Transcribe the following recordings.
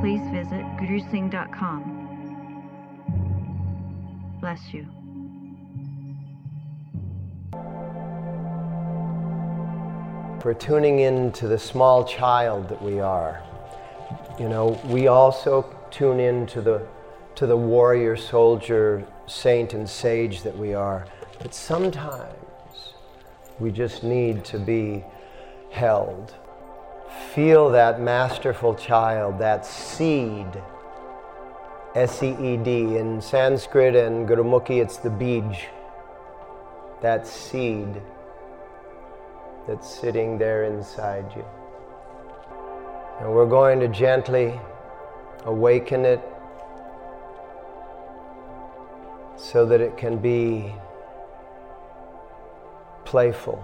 please visit gurusingh.com. Bless you. For tuning in to the small child that we are. You know, we also tune in to the, to the warrior, soldier, saint, and sage that we are. But sometimes we just need to be held. Feel that masterful child, that seed S E E D. In Sanskrit and Gurumukhi, it's the bij, that seed that's sitting there inside you. And we're going to gently awaken it so that it can be playful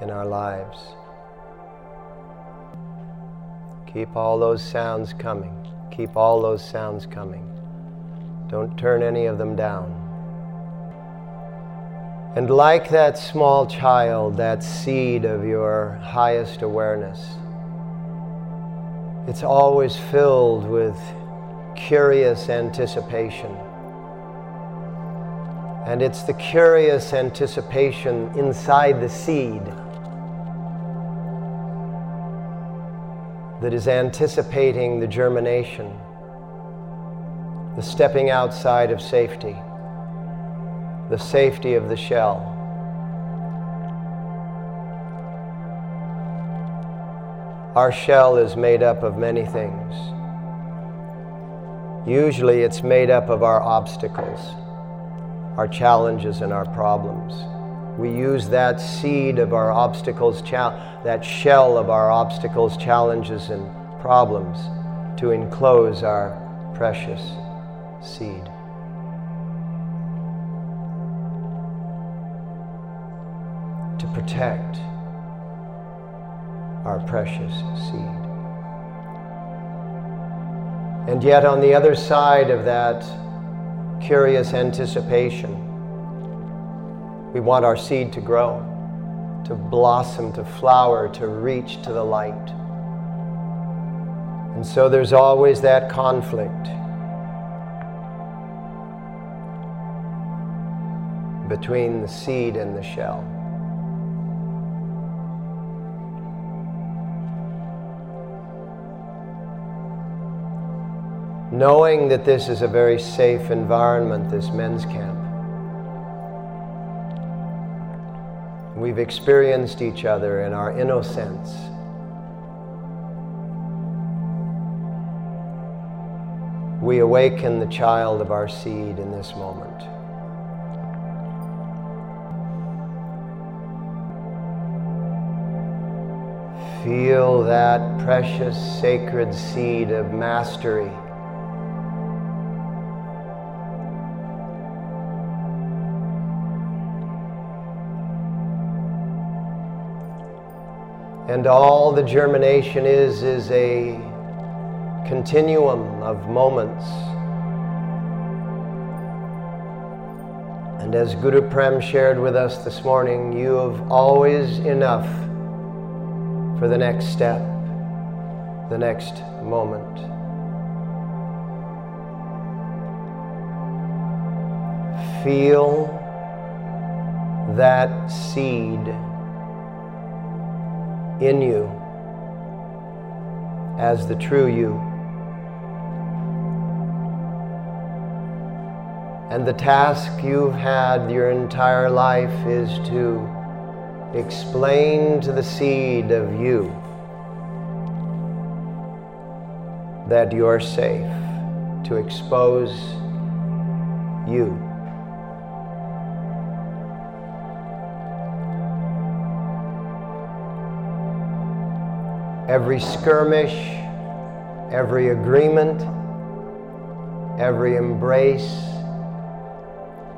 in our lives. Keep all those sounds coming. Keep all those sounds coming. Don't turn any of them down. And like that small child, that seed of your highest awareness, it's always filled with curious anticipation. And it's the curious anticipation inside the seed that is anticipating the germination, the stepping outside of safety, the safety of the shell. Our shell is made up of many things. Usually it's made up of our obstacles, our challenges, and our problems. We use that seed of our obstacles, that shell of our obstacles, challenges, and problems to enclose our precious seed. To protect our precious seed. And yet, on the other side of that curious anticipation, we want our seed to grow, to blossom, to flower, to reach to the light. And so there's always that conflict between the seed and the shell. Knowing that this is a very safe environment, this men's camp, We've experienced each other in our innocence. We awaken the child of our seed in this moment. Feel that precious sacred seed of mastery And all the germination is, is a continuum of moments. And as Guru Prem shared with us this morning, you have always enough for the next step, the next moment. Feel that seed in you as the true you. And the task you've had your entire life is to explain to the seed of you that you're safe, to expose you. Every skirmish, every agreement, every embrace,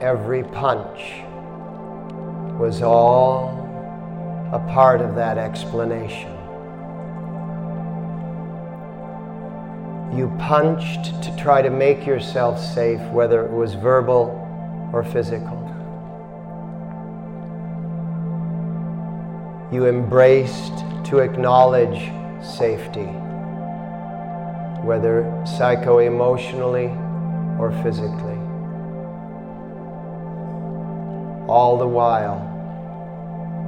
every punch was all a part of that explanation. You punched to try to make yourself safe, whether it was verbal or physical. You embraced to acknowledge safety, whether psycho emotionally or physically. All the while,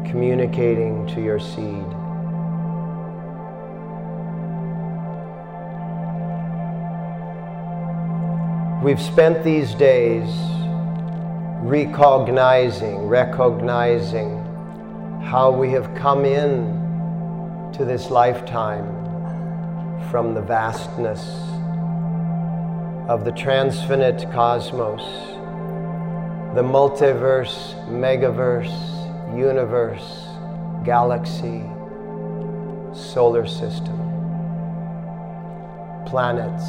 communicating to your seed. We've spent these days recognizing, recognizing how we have come in to this lifetime from the vastness of the transfinite cosmos, the multiverse, megaverse, universe, galaxy, solar system, planets.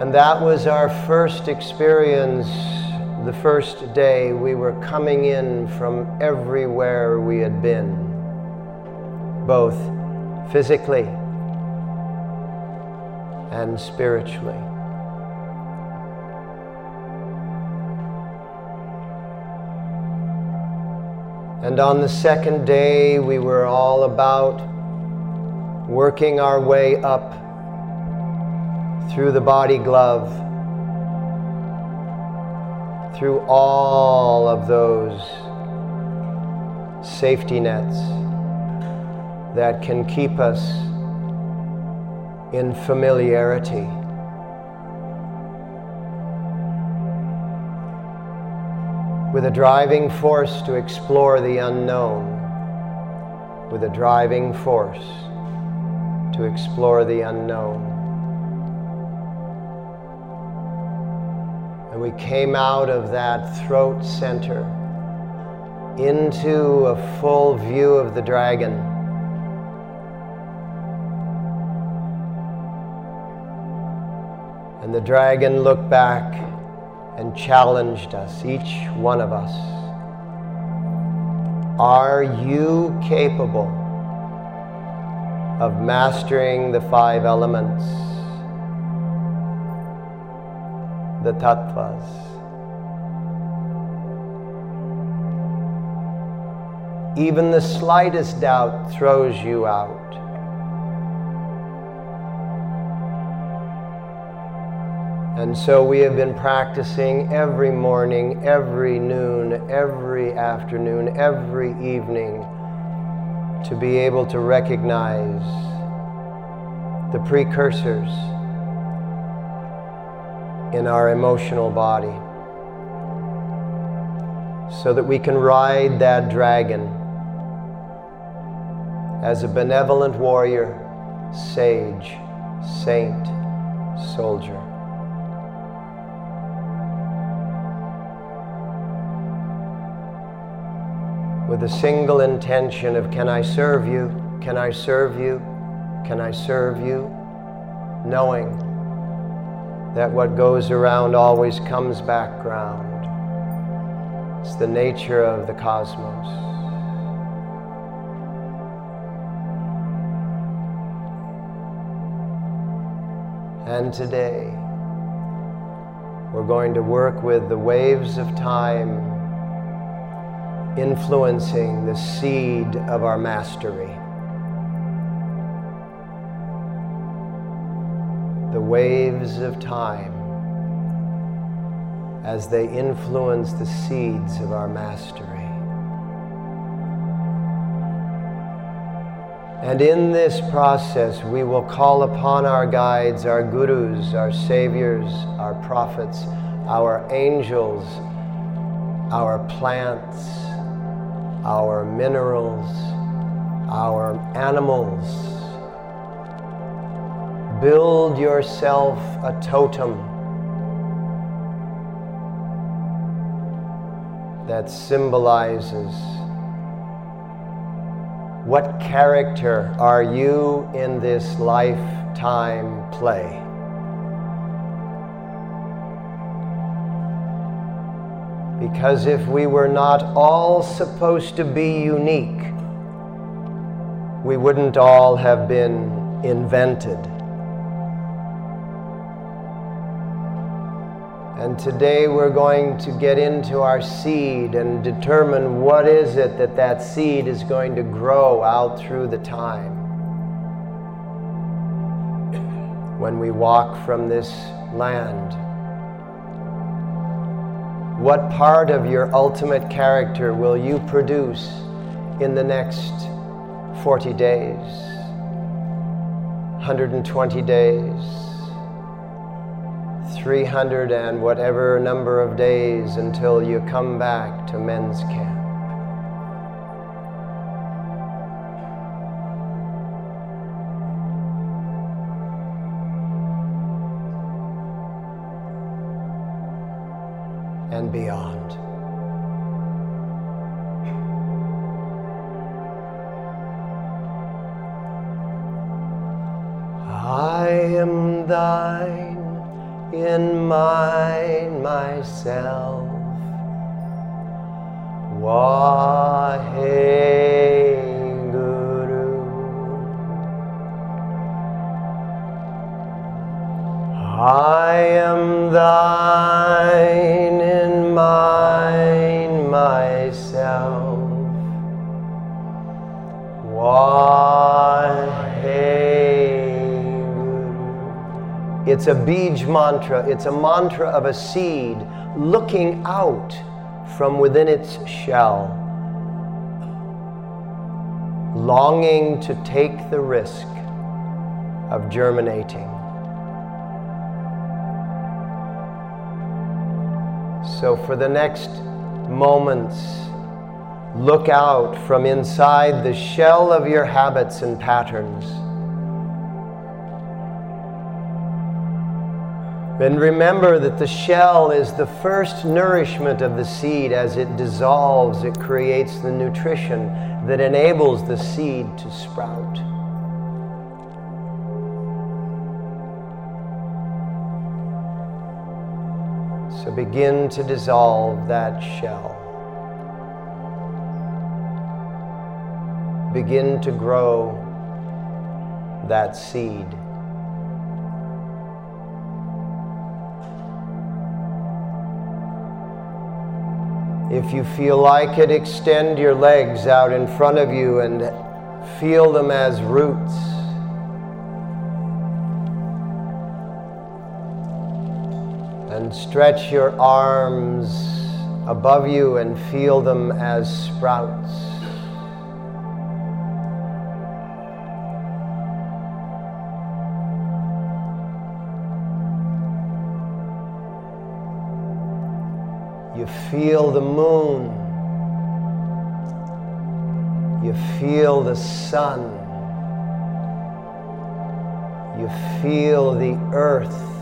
And that was our first experience the first day we were coming in from everywhere we had been, both physically and spiritually. And on the second day, we were all about working our way up through the body glove, through all of those safety nets that can keep us in familiarity. with a driving force to explore the unknown, with a driving force to explore the unknown. And we came out of that throat center into a full view of the dragon. And the dragon looked back and challenged us, each one of us. Are you capable of mastering the five elements, the tattvas? Even the slightest doubt throws you out. And so we have been practicing every morning, every noon, every afternoon, every evening to be able to recognize the precursors in our emotional body so that we can ride that dragon as a benevolent warrior, sage, saint, soldier. with a single intention of can I serve you? Can I serve you? Can I serve you? Knowing that what goes around always comes back round. It's the nature of the cosmos. And today, we're going to work with the waves of time influencing the seed of our mastery. Waves of time as they influence the seeds of our mastery. And in this process, we will call upon our guides, our gurus, our saviors, our prophets, our angels, our plants, our minerals, our animals. Build yourself a totem that symbolizes What character are you in this lifetime play? Because if we were not all supposed to be unique, we wouldn't all have been invented. And today we're going to get into our seed and determine what is it that that seed is going to grow out through the time. When we walk from this land, what part of your ultimate character will you produce in the next 40 days, 120 days, 300 and whatever number of days until you come back to men's camp. And beyond. In mind myself. Waheguru. I am thine It's a Bij mantra. It's a mantra of a seed looking out from within its shell, longing to take the risk of germinating. So, for the next moments, look out from inside the shell of your habits and patterns. And remember that the shell is the first nourishment of the seed. As it dissolves, it creates the nutrition that enables the seed to sprout. So begin to dissolve that shell. Begin to grow that seed. If you feel like it, extend your legs out in front of you and feel them as roots. And stretch your arms above you and feel them as sprouts. Feel the moon. You feel the sun. You feel the earth.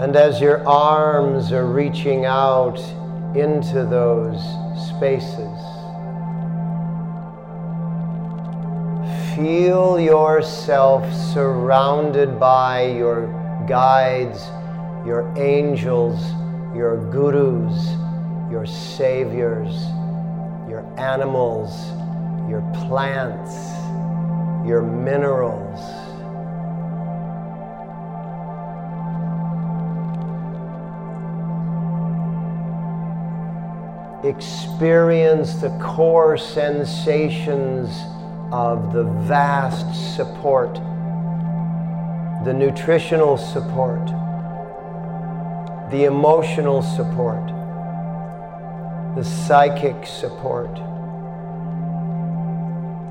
And as your arms are reaching out into those spaces, feel yourself surrounded by your guides, your angels, your gurus, your saviors, your animals, your plants, your minerals. Experience the core sensations of the vast support the nutritional support, the emotional support, the psychic support,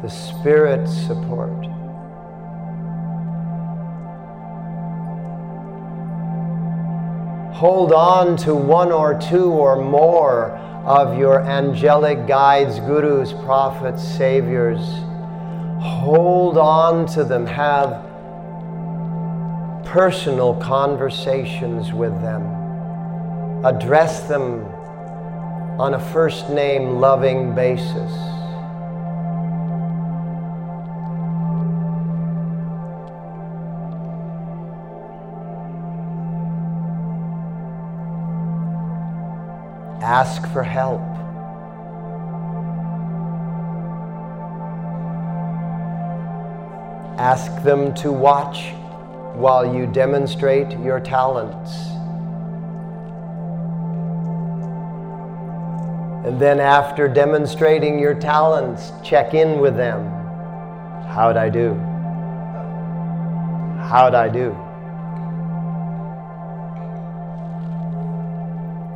the spirit support. Hold on to one or two or more of your angelic guides, gurus, prophets, saviors. Hold on to them. Have personal conversations with them. Address them on a first name loving basis. Ask for help. Ask them to watch while you demonstrate your talents. And then, after demonstrating your talents, check in with them. How'd I do? How'd I do?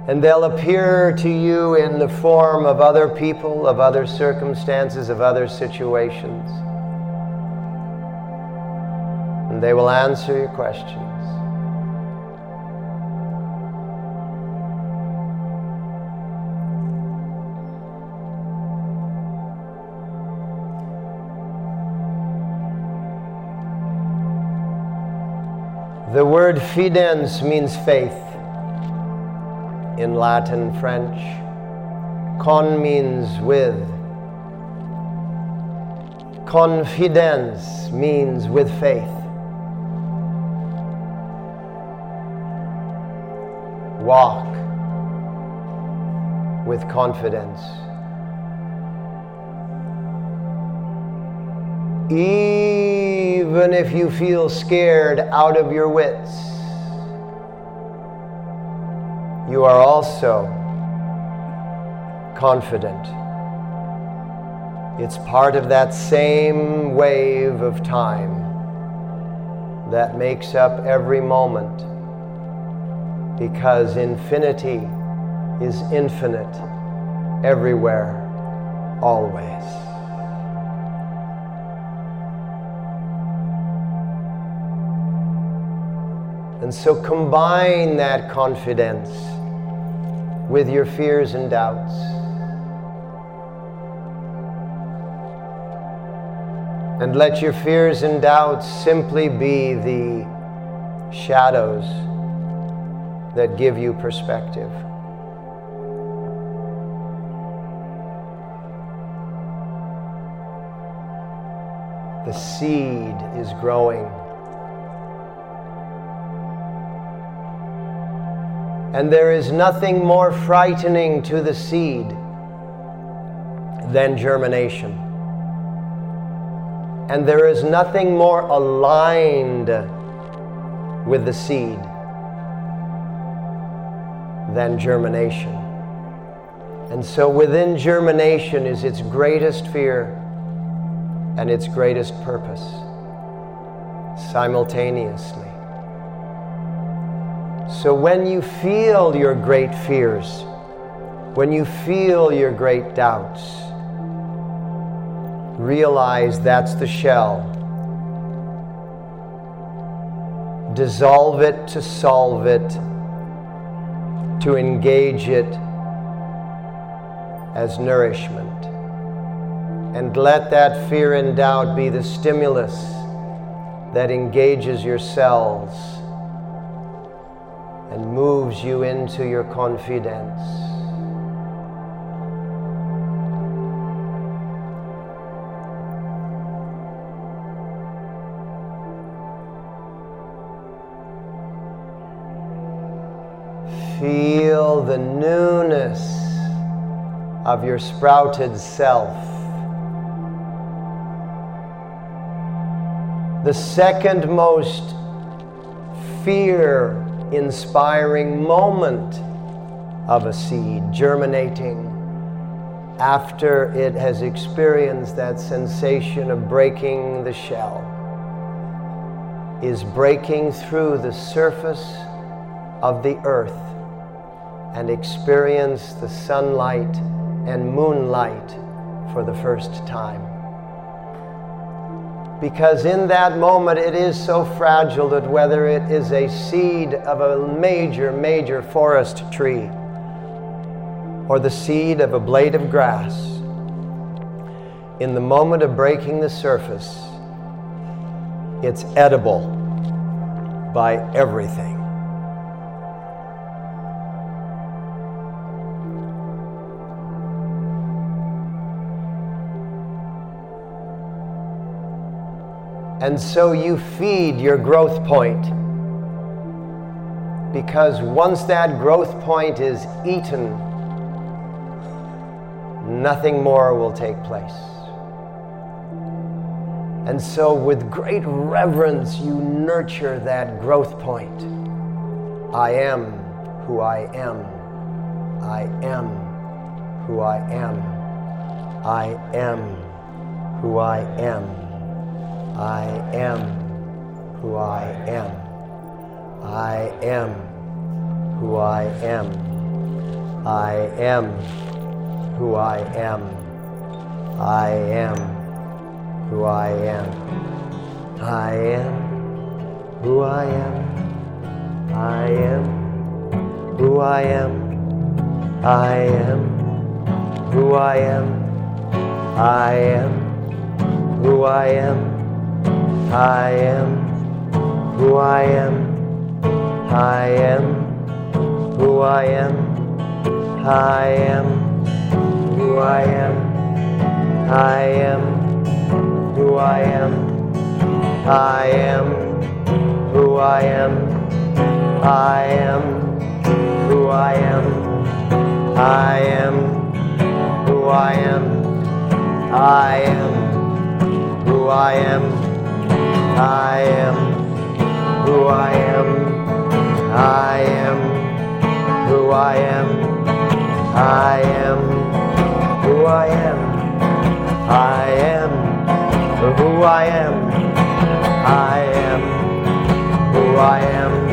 And they'll appear to you in the form of other people, of other circumstances, of other situations. And they will answer your questions. The word fidens means faith in Latin, French. Con means with. Confidence means with faith. Walk with confidence. Even if you feel scared out of your wits you are also confident. It's part of that same wave of time that makes up every moment because infinity is infinite everywhere, always. And so combine that confidence with your fears and doubts. And let your fears and doubts simply be the shadows that give you perspective. The seed is growing. And there is nothing more frightening to the seed than germination. And there is nothing more aligned with the seed than germination. And so within germination is its greatest fear and its greatest purpose simultaneously. So when you feel your great fears, when you feel your great doubts, realize that's the shell. Dissolve it to solve it, to engage it as nourishment. And let that fear and doubt be the stimulus that engages your cells and moves you into your confidence. Feel the newness of your sprouted self. The second most fear inspiring moment of a seed germinating after it has experienced that sensation of breaking the shell is breaking through the surface of the earth and experience the sunlight and moonlight for the first time. Because in that moment it is so fragile that whether it is a seed of a major, major forest tree or the seed of a blade of grass, in the moment of breaking the surface, it's edible by everything. And so you feed your growth point. Because once that growth point is eaten, nothing more will take place. And so, with great reverence, you nurture that growth point. I am who I am. I am who I am. I am who I am. I am who I am. I am who I am. I am who I am. I am who I am. I am who I am. I am who I am. I am who I am. I am who I am. I am who I am. I am who I am. I am who I am. I am who I am. I am who I am. I am who I am. I am who I am. I am who I am. I am who I am. I am who I am. I am who I am. I am who I am. I am who I am.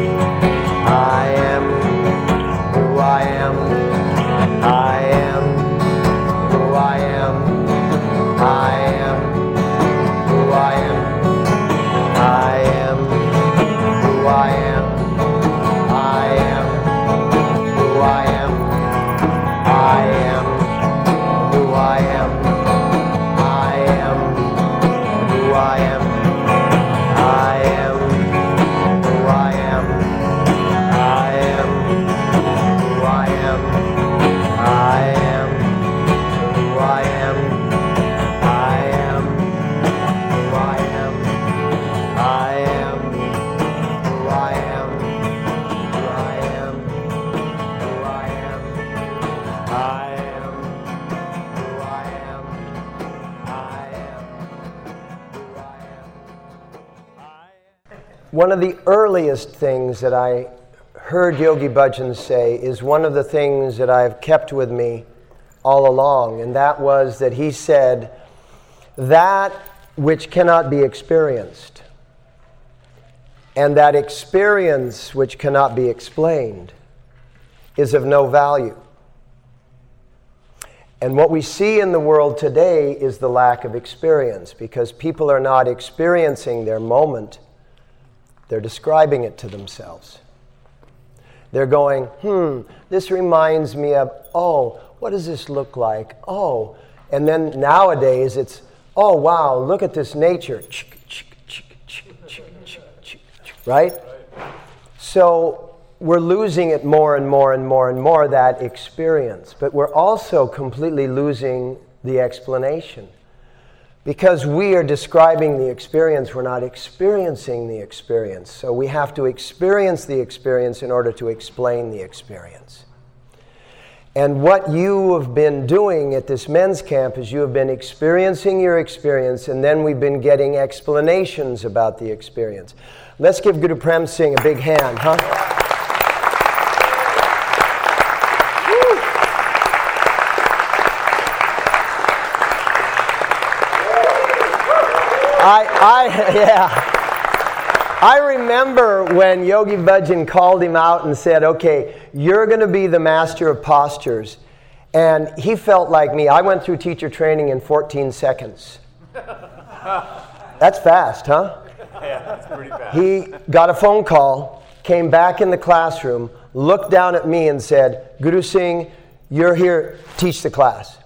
Earliest things that I heard Yogi Bhajan say is one of the things that I've kept with me all along, and that was that he said, That which cannot be experienced, and that experience which cannot be explained, is of no value. And what we see in the world today is the lack of experience because people are not experiencing their moment, they're describing it to themselves. They're going, hmm, this reminds me of, oh, what does this look like? Oh, and then nowadays it's, oh, wow, look at this nature. Right? So we're losing it more and more and more and more, that experience. But we're also completely losing the explanation. Because we are describing the experience, we're not experiencing the experience. So we have to experience the experience in order to explain the experience. And what you have been doing at this men's camp is you have been experiencing your experience, and then we've been getting explanations about the experience. Let's give Guru Prem Singh a big hand, huh? I, I, yeah. I remember when Yogi Bhajan called him out and said, okay, you're going to be the master of postures. And he felt like me. I went through teacher training in 14 seconds. That's fast, huh? Yeah, that's pretty fast. He got a phone call, came back in the classroom, looked down at me and said, Guru Singh, you're here, teach the class.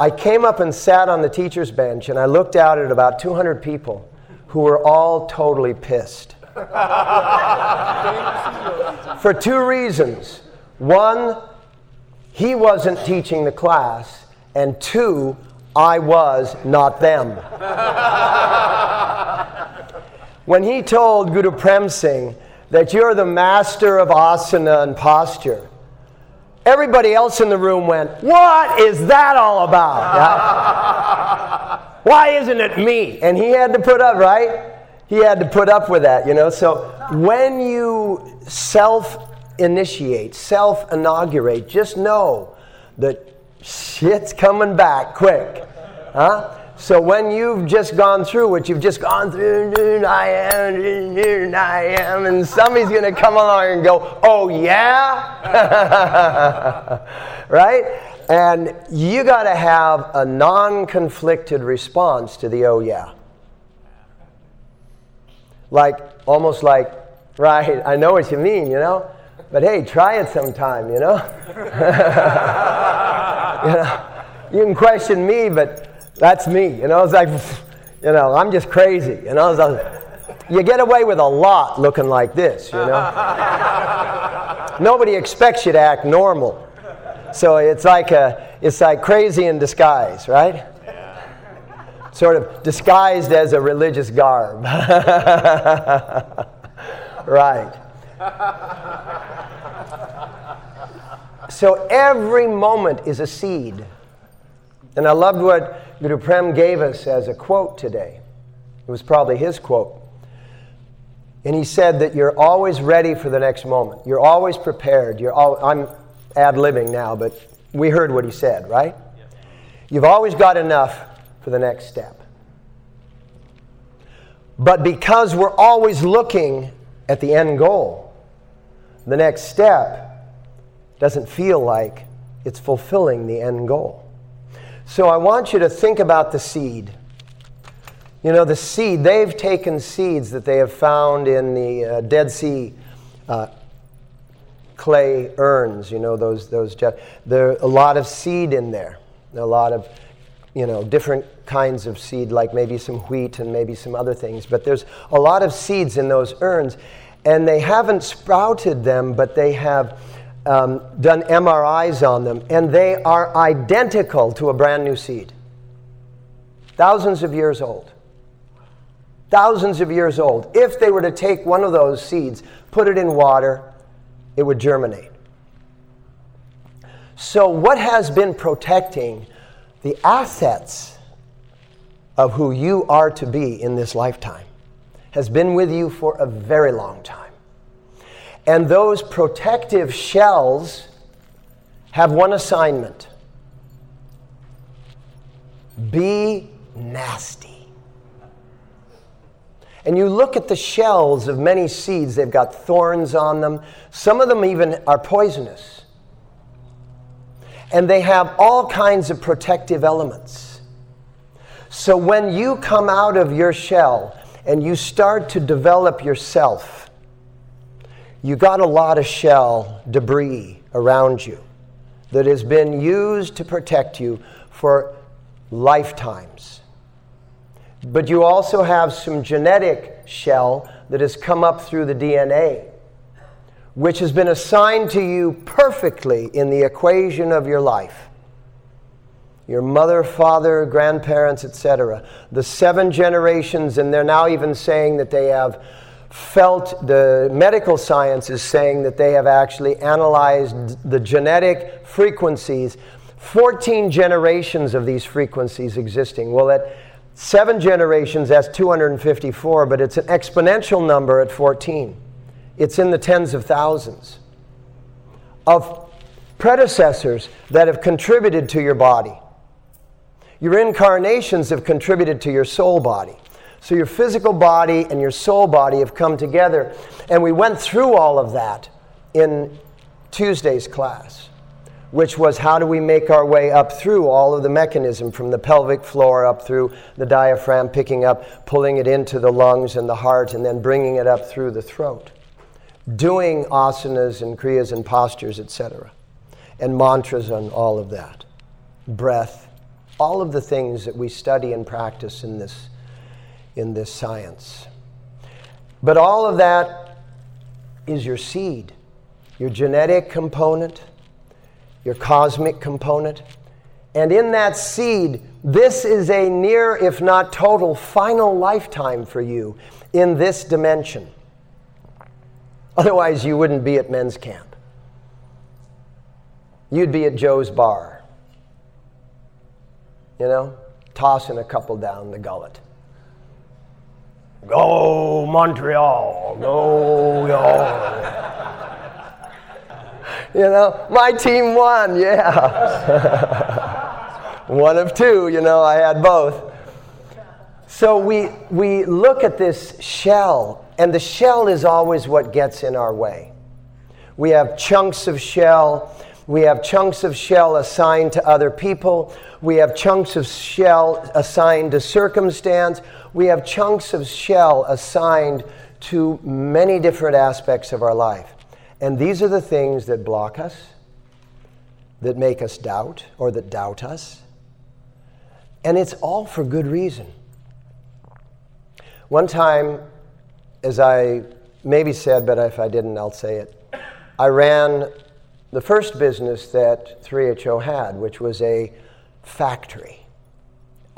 I came up and sat on the teacher's bench and I looked out at about 200 people who were all totally pissed. For two reasons. One, he wasn't teaching the class, and two, I was not them. when he told Guru Prem Singh that you're the master of asana and posture, everybody else in the room went, What is that all about? Why isn't it me? And he had to put up, right? He had to put up with that, you know? So when you self initiate, self inaugurate, just know that shit's coming back quick. Huh? So when you've just gone through what you've just gone through, I am, I am, and somebody's going to come along and go, oh yeah? right? And you got to have a non conflicted response to the oh yeah. Like, almost like, right, I know what you mean, you know? But hey, try it sometime, you know? you know? You can question me, but that's me. You know, it's like, you know, I'm just crazy. You know, like, you get away with a lot looking like this, you know. Nobody expects you to act normal. So it's like, a, it's like crazy in disguise, right? Yeah. Sort of disguised as a religious garb. right. So every moment is a seed. And I loved what Guru Prem gave us as a quote today. It was probably his quote. And he said that you're always ready for the next moment. You're always prepared. You're all, I'm ad libbing now, but we heard what he said, right? Yeah. You've always got enough for the next step. But because we're always looking at the end goal, the next step doesn't feel like it's fulfilling the end goal. So I want you to think about the seed. You know, the seed, they've taken seeds that they have found in the uh, Dead Sea uh, clay urns, you know, those, those, there are a lot of seed in there. A lot of, you know, different kinds of seed, like maybe some wheat and maybe some other things. But there's a lot of seeds in those urns, and they haven't sprouted them, but they have um, done MRIs on them, and they are identical to a brand new seed. Thousands of years old. Thousands of years old. If they were to take one of those seeds, put it in water, it would germinate. So, what has been protecting the assets of who you are to be in this lifetime has been with you for a very long time. And those protective shells have one assignment be nasty. And you look at the shells of many seeds, they've got thorns on them. Some of them even are poisonous. And they have all kinds of protective elements. So when you come out of your shell and you start to develop yourself, you got a lot of shell debris around you that has been used to protect you for lifetimes. But you also have some genetic shell that has come up through the DNA, which has been assigned to you perfectly in the equation of your life. Your mother, father, grandparents, etc. The seven generations, and they're now even saying that they have felt the medical science is saying that they have actually analyzed the genetic frequencies. 14 generations of these frequencies existing. Well at seven generations that's 254 but it's an exponential number at 14 it's in the tens of thousands of predecessors that have contributed to your body. Your incarnations have contributed to your soul body so your physical body and your soul body have come together. And we went through all of that in Tuesday's class, which was how do we make our way up through all of the mechanism from the pelvic floor up through the diaphragm, picking up, pulling it into the lungs and the heart, and then bringing it up through the throat. Doing asanas and kriyas and postures, etc., and mantras and all of that. Breath, all of the things that we study and practice in this in this science. But all of that is your seed, your genetic component, your cosmic component, And in that seed, this is a near, if not total, final lifetime for you in this dimension. Otherwise, you wouldn't be at men's camp. You'd be at Joe's bar, you know, tossing a couple down the gullet. Go Montreal, go y'all. you know, my team won, yeah. One of two, you know, I had both. So we, we look at this shell, and the shell is always what gets in our way. We have chunks of shell. We have chunks of shell assigned to other people. We have chunks of shell assigned to circumstance. We have chunks of shell assigned to many different aspects of our life. And these are the things that block us, that make us doubt, or that doubt us. And it's all for good reason. One time, as I maybe said, but if I didn't, I'll say it, I ran the first business that 3HO had, which was a factory.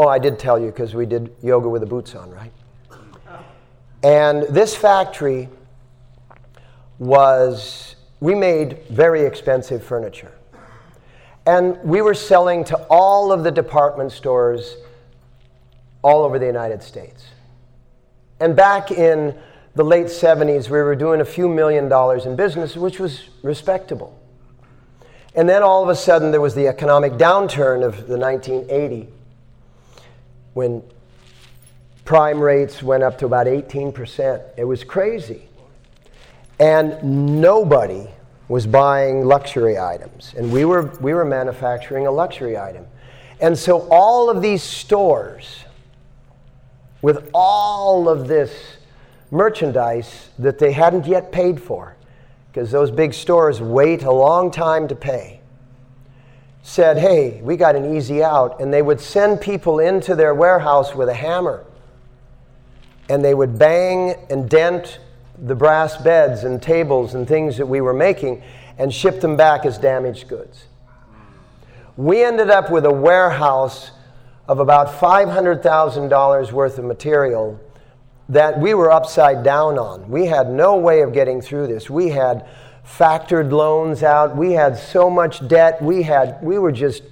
Oh, I did tell you because we did yoga with the boots on, right? And this factory was, we made very expensive furniture. And we were selling to all of the department stores all over the United States. And back in the late 70s, we were doing a few million dollars in business, which was respectable. And then all of a sudden, there was the economic downturn of the 1980 when prime rates went up to about 18%. It was crazy. And nobody was buying luxury items. And we were, we were manufacturing a luxury item. And so all of these stores, with all of this merchandise that they hadn't yet paid for, because those big stores wait a long time to pay, said, Hey, we got an easy out. And they would send people into their warehouse with a hammer. And they would bang and dent the brass beds and tables and things that we were making and ship them back as damaged goods. We ended up with a warehouse of about $500,000 worth of material that we were upside down on. We had no way of getting through this. We had factored loans out. We had so much debt. We had we were just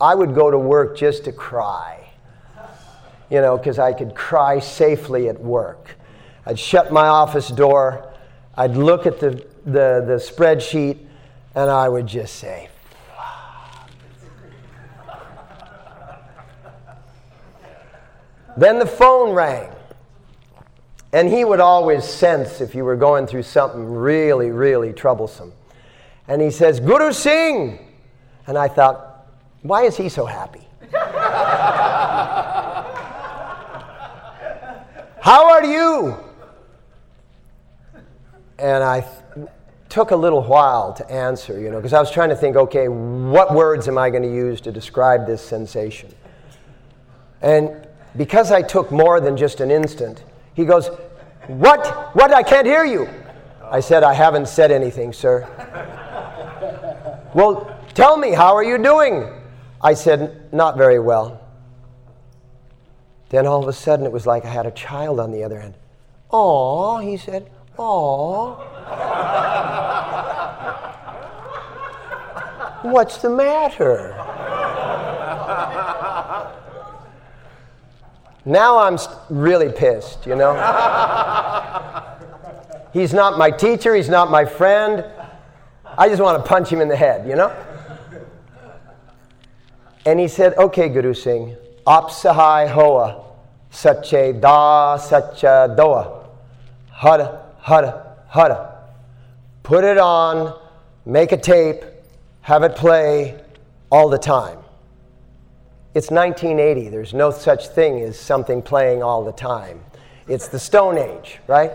I would go to work just to cry. You know, because I could cry safely at work. I'd shut my office door. I'd look at the, the, the spreadsheet and I would just say, Then the phone rang. And he would always sense if you were going through something really, really troublesome. And he says, Guru Singh. And I thought, why is he so happy? How are you? And I th- took a little while to answer, you know, because I was trying to think, okay, what words am I going to use to describe this sensation? And because I took more than just an instant, he goes, What? What? I can't hear you. I said, I haven't said anything, sir. well, tell me, how are you doing? I said, Not very well. Then all of a sudden, it was like I had a child on the other end. Aw, he said, Aw. What's the matter? Now I'm really pissed, you know? he's not my teacher, he's not my friend. I just want to punch him in the head, you know? And he said, Okay, Guru Singh, Apsahai Hoa, Sache Da Sacha Doa, Hada, Hada, Hada. Put it on, make a tape, have it play all the time. It's 1980. There's no such thing as something playing all the time. It's the Stone Age, right?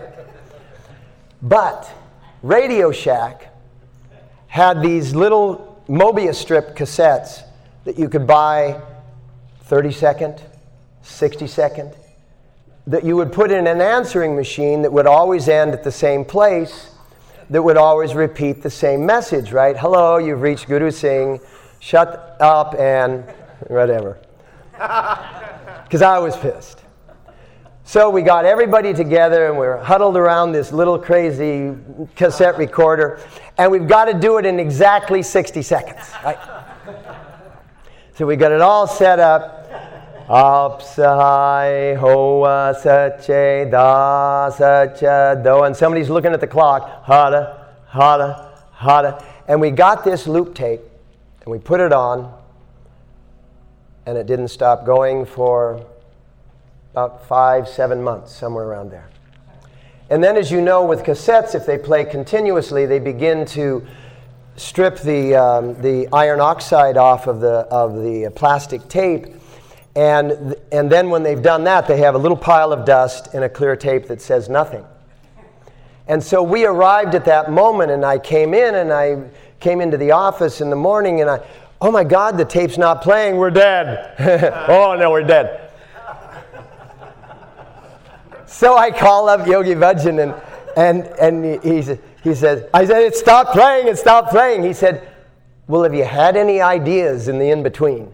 But Radio Shack had these little Mobius strip cassettes that you could buy 30 second, 60 second, that you would put in an answering machine that would always end at the same place, that would always repeat the same message, right? Hello, you've reached Guru Singh. shut up and whatever. Because I was pissed. So we got everybody together and we are huddled around this little crazy cassette recorder, and we've got to do it in exactly 60 seconds. Right? So we got it all set up. Apsahai hoa sache da sacha do. And somebody's looking at the clock. Hada, hada, hada. And we got this loop tape and we put it on, and it didn't stop going for about five, seven months, somewhere around there. And then, as you know, with cassettes, if they play continuously, they begin to strip the, um, the iron oxide off of the, of the plastic tape. And, and then, when they've done that, they have a little pile of dust and a clear tape that says nothing. And so we arrived at that moment, and I came in and I came into the office in the morning and I, oh my God, the tape's not playing, we're dead. oh no, we're dead. So I call up Yogi Bhajan and, and, and he, he, he says, I said, it stopped playing, it stopped playing. He said, well, have you had any ideas in the in-between?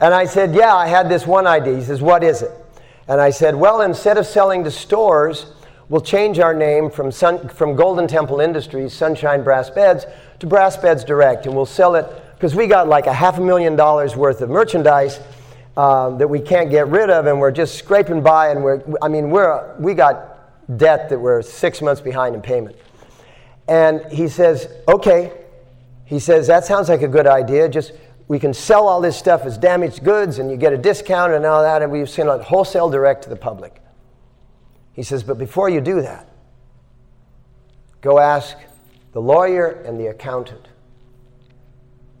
And I said, yeah, I had this one idea. He says, what is it? And I said, well, instead of selling to stores, we'll change our name from, Sun, from Golden Temple Industries, Sunshine Brass Beds, to Brass Beds Direct. And we'll sell it because we got like a half a million dollars worth of merchandise um, that we can't get rid of, and we're just scraping by. And we're, I mean, we're, we got debt that we're six months behind in payment. And he says, okay. He says, that sounds like a good idea. Just we can sell all this stuff as damaged goods, and you get a discount and all that, and we've seen it wholesale direct to the public. He says, but before you do that, go ask the lawyer and the accountant.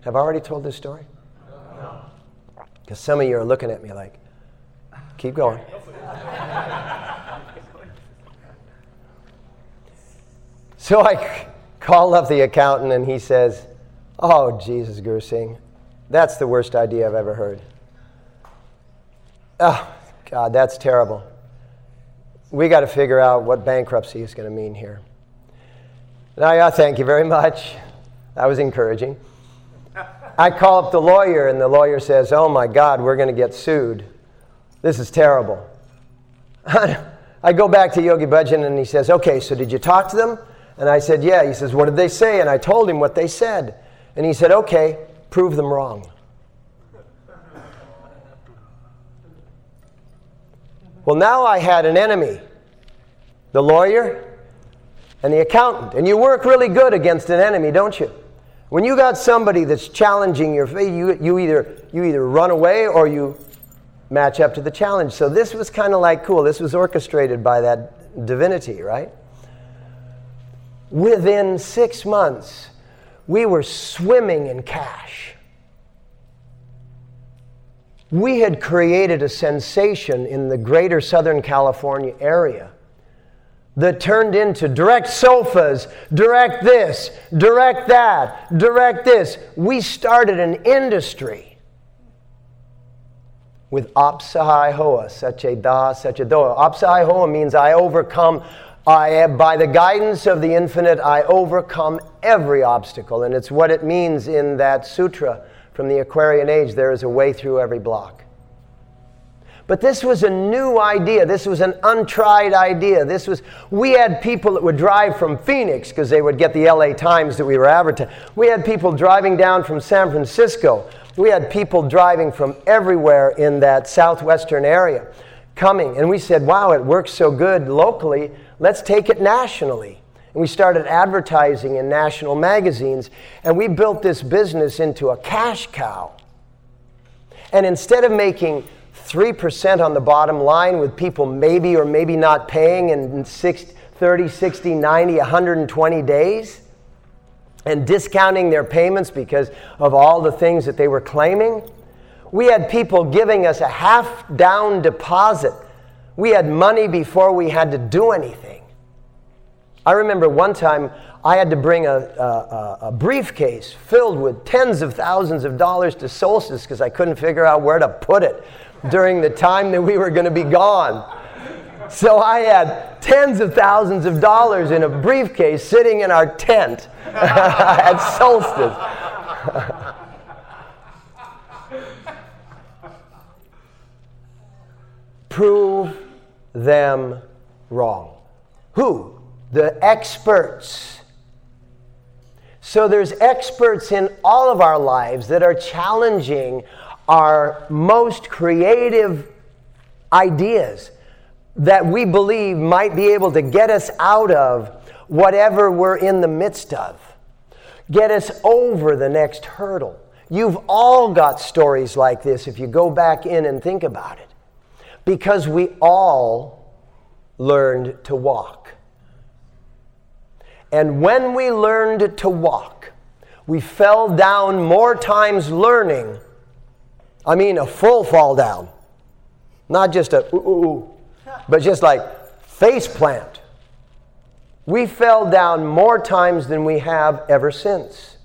Have I already told this story? No. Because some of you are looking at me like, keep going. so I call up the accountant and he says, Oh, Jesus, Guru Singh, that's the worst idea I've ever heard. Oh, God, that's terrible. We got to figure out what bankruptcy is going to mean here. Now, yeah, thank you very much. That was encouraging. I call up the lawyer, and the lawyer says, Oh my God, we're going to get sued. This is terrible. I go back to Yogi Bhajan, and he says, Okay, so did you talk to them? And I said, Yeah. He says, What did they say? And I told him what they said. And he said, Okay, prove them wrong. Well, now I had an enemy the lawyer and the accountant. And you work really good against an enemy, don't you? When you got somebody that's challenging your faith, you, you, either, you either run away or you match up to the challenge. So this was kind of like cool. This was orchestrated by that divinity, right? Within six months, we were swimming in cash. We had created a sensation in the greater Southern California area that turned into direct sofas, direct this, direct that, direct this. We started an industry with Apsahai Hoa, such a da, such a do. Apsahai Hoa means I overcome, I by the guidance of the infinite, I overcome every obstacle. And it's what it means in that sutra from the Aquarian age there is a way through every block. But this was a new idea. This was an untried idea. This was we had people that would drive from Phoenix because they would get the LA Times that we were advertising. We had people driving down from San Francisco. We had people driving from everywhere in that southwestern area coming. And we said, wow, it works so good locally. Let's take it nationally. And we started advertising in national magazines. And we built this business into a cash cow. And instead of making 3% on the bottom line with people maybe or maybe not paying in 60, 30, 60, 90, 120 days and discounting their payments because of all the things that they were claiming. We had people giving us a half down deposit. We had money before we had to do anything. I remember one time I had to bring a, a, a briefcase filled with tens of thousands of dollars to Solstice because I couldn't figure out where to put it during the time that we were going to be gone. So I had tens of thousands of dollars in a briefcase sitting in our tent at solstice. Prove them wrong. Who? The experts. So there's experts in all of our lives that are challenging our most creative ideas that we believe might be able to get us out of whatever we're in the midst of, get us over the next hurdle. You've all got stories like this if you go back in and think about it, because we all learned to walk. And when we learned to walk, we fell down more times learning. I mean, a full fall down, not just a ooh, ooh, ooh but just like face plant. We fell down more times than we have ever since.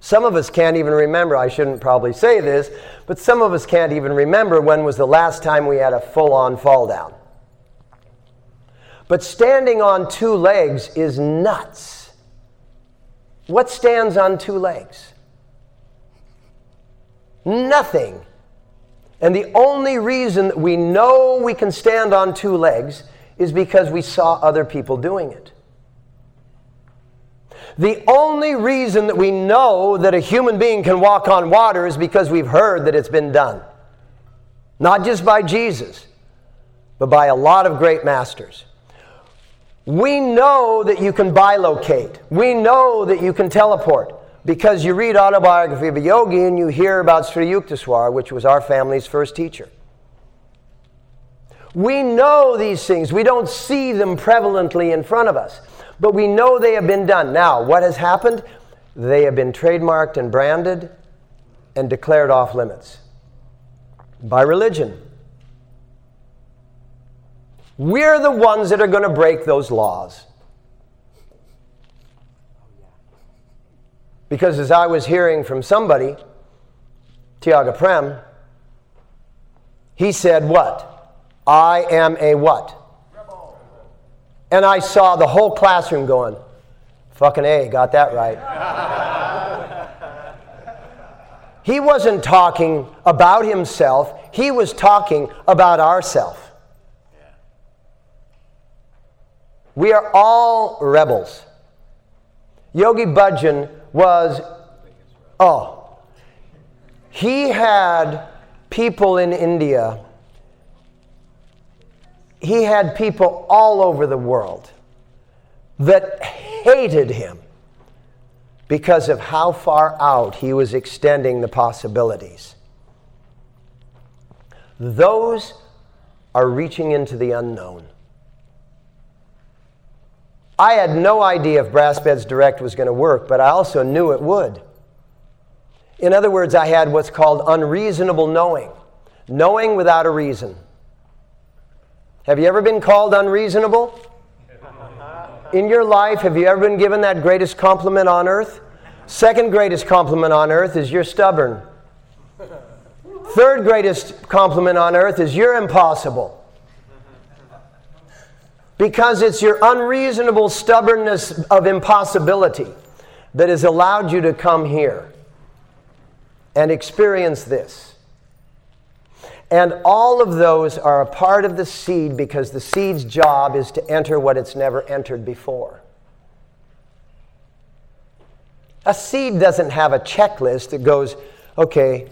Some of us can't even remember, I shouldn't probably say this, but some of us can't even remember when was the last time we had a full on fall down. But standing on two legs is nuts. What stands on two legs? Nothing. And the only reason that we know we can stand on two legs is because we saw other people doing it. The only reason that we know that a human being can walk on water is because we've heard that it's been done. Not just by Jesus, but by a lot of great masters. We know that you can bilocate. We know that you can teleport because you read autobiography of a yogi and you hear about Sri Yukteswar, which was our family's first teacher. We know these things. We don't see them prevalently in front of us, but we know they have been done. Now, what has happened? They have been trademarked and branded and declared off limits by religion. We're the ones that are going to break those laws. Because as I was hearing from somebody, Tiaga Prem, he said, What? I am a what? And I saw the whole classroom going, Fucking A, got that right. he wasn't talking about himself, he was talking about ourself. We are all rebels. Yogi Bhajan was, oh, he had people in India, he had people all over the world that hated him because of how far out he was extending the possibilities. Those are reaching into the unknown. I had no idea if Brass Beds Direct was going to work, but I also knew it would. In other words, I had what's called unreasonable knowing, knowing without a reason. Have you ever been called unreasonable? In your life, have you ever been given that greatest compliment on earth? Second greatest compliment on earth is you're stubborn. Third greatest compliment on earth is you're impossible because it's your unreasonable stubbornness of impossibility that has allowed you to come here and experience this. And all of those are a part of the seed because the seed's job is to enter what it's never entered before. A seed doesn't have a checklist that goes, okay,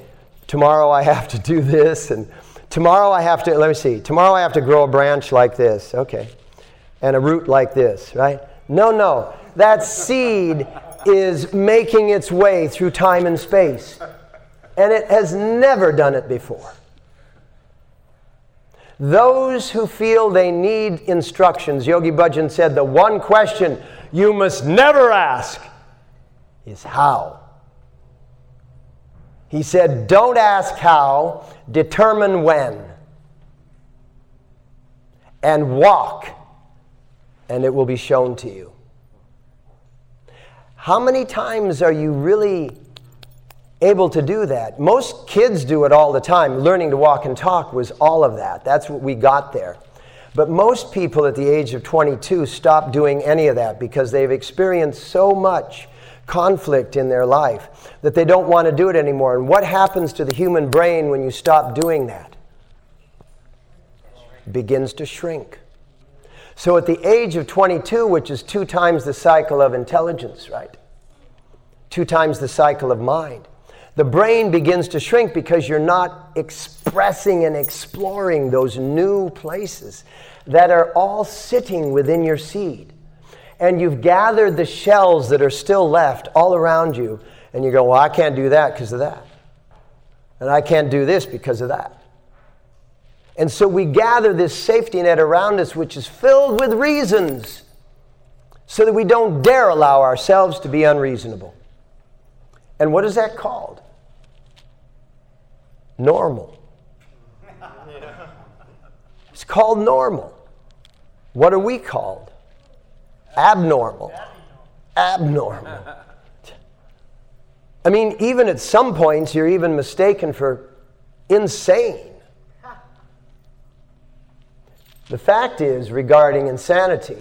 tomorrow I have to do this, and tomorrow I have to, let me see, tomorrow I have to grow a branch like this. Okay and a root like this, right? No, no. That seed is making its way through time and space. And it has never done it before. Those who feel they need instructions, Yogi Bhajan said, the one question you must never ask is how. He said, don't ask how, determine when. And walk and it will be shown to you. How many times are you really able to do that? Most kids do it all the time. Learning to walk and talk was all of that. That's what we got there. But most people at the age of 22 stop doing any of that because they've experienced so much conflict in their life that they don't want to do it anymore. And what happens to the human brain when you stop doing that? begins to shrink. So at the age of 22, which is two times the cycle of intelligence, right? Two times the cycle of mind, the brain begins to shrink because you're not expressing and exploring those new places that are all sitting within your seed. And you've gathered the shells that are still left all around you, and you go, Well, I can't do that because of that. And I can't do this because of that. And so we gather this safety net around us, which is filled with reasons, so that we don't dare allow ourselves to be unreasonable. And what is that called? Normal. It's called normal. What are we called? Abnormal. Abnormal. I mean, even at some points, you're even mistaken for insane. The fact is, regarding insanity,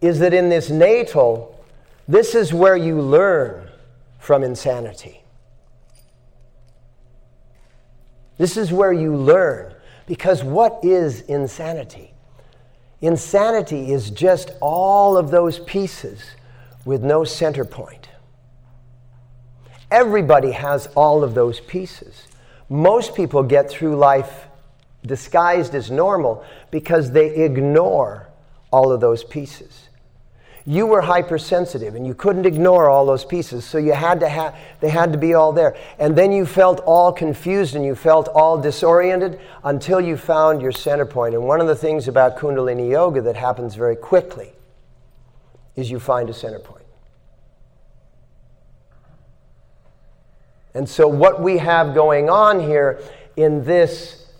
is that in this natal, this is where you learn from insanity. This is where you learn. Because what is insanity? Insanity is just all of those pieces with no center point. Everybody has all of those pieces. Most people get through life disguised as normal because they ignore all of those pieces you were hypersensitive and you couldn't ignore all those pieces so you had to have they had to be all there and then you felt all confused and you felt all disoriented until you found your center point. and one of the things about kundalini yoga that happens very quickly is you find a center point. point and so what we have going on here in this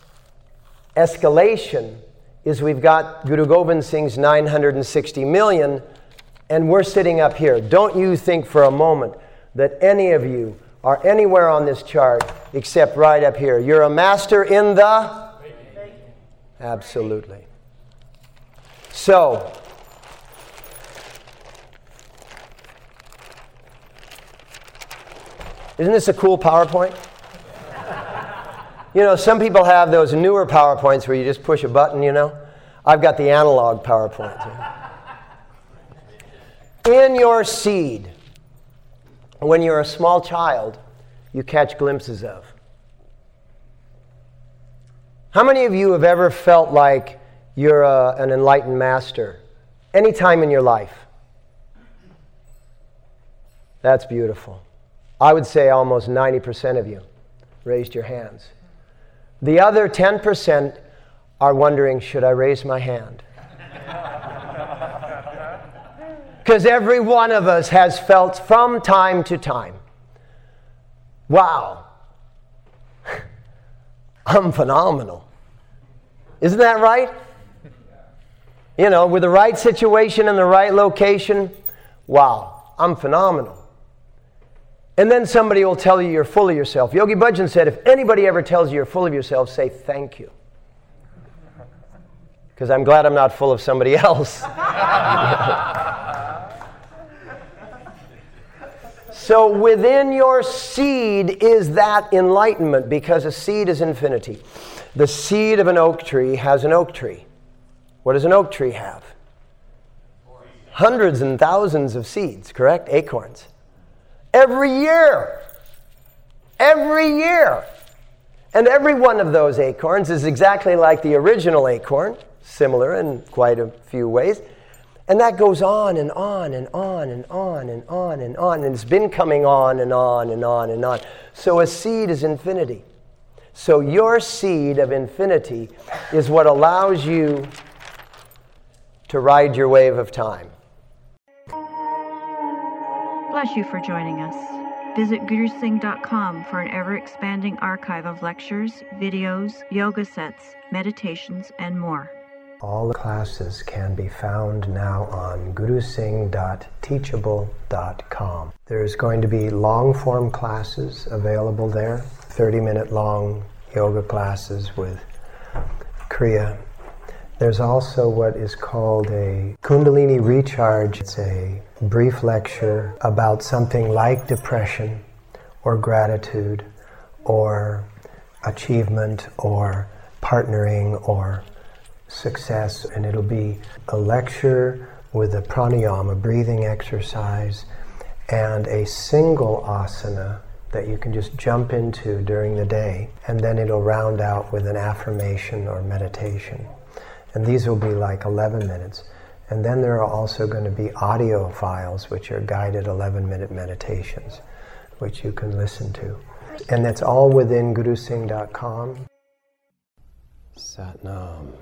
escalation is we've got Guru Gobind Singh's 960 million and we're sitting up here. Don't you think for a moment that any of you are anywhere on this chart except right up here. You're a master in the. Absolutely. So, isn't this a cool PowerPoint? You know, some people have those newer PowerPoints where you just push a button, you know. I've got the analog PowerPoint. You know? In your seed, when you're a small child, you catch glimpses of. How many of you have ever felt like you're a, an enlightened master any time in your life? That's beautiful. I would say almost 90% of you raised your hands. The other 10% are wondering should I raise my hand? Because every one of us has felt from time to time, wow, I'm phenomenal. Isn't that right? You know, with the right situation and the right location, wow, I'm phenomenal. And then somebody will tell you you're full of yourself. Yogi Bhajan said, if anybody ever tells you you're full of yourself, say thank you. Because I'm glad I'm not full of somebody else. So within your seed is that enlightenment because a seed is infinity. The seed of an oak tree has an oak tree. What does an oak tree have? Hundreds and thousands of seeds, correct? Acorns. Every year. Every year. And every one of those acorns is exactly like the original acorn, similar in quite a few ways. And that goes on and on and on and on and on and on. And it's been coming on and on and on and on. So a seed is infinity. So your seed of infinity is what allows you to ride your wave of time. Bless you for joining us. Visit gurusingh.com for an ever expanding archive of lectures, videos, yoga sets, meditations, and more. All the classes can be found now on gurusingh.teachable.com. There's going to be long form classes available there, 30 minute long yoga classes with Kriya. There's also what is called a Kundalini Recharge. It's a brief lecture about something like depression or gratitude or achievement or partnering or success. And it'll be a lecture with a pranayama, a breathing exercise, and a single asana that you can just jump into during the day. And then it'll round out with an affirmation or meditation. And these will be like 11 minutes. And then there are also going to be audio files, which are guided 11 minute meditations, which you can listen to. And that's all within gurusingh.com. Satnam.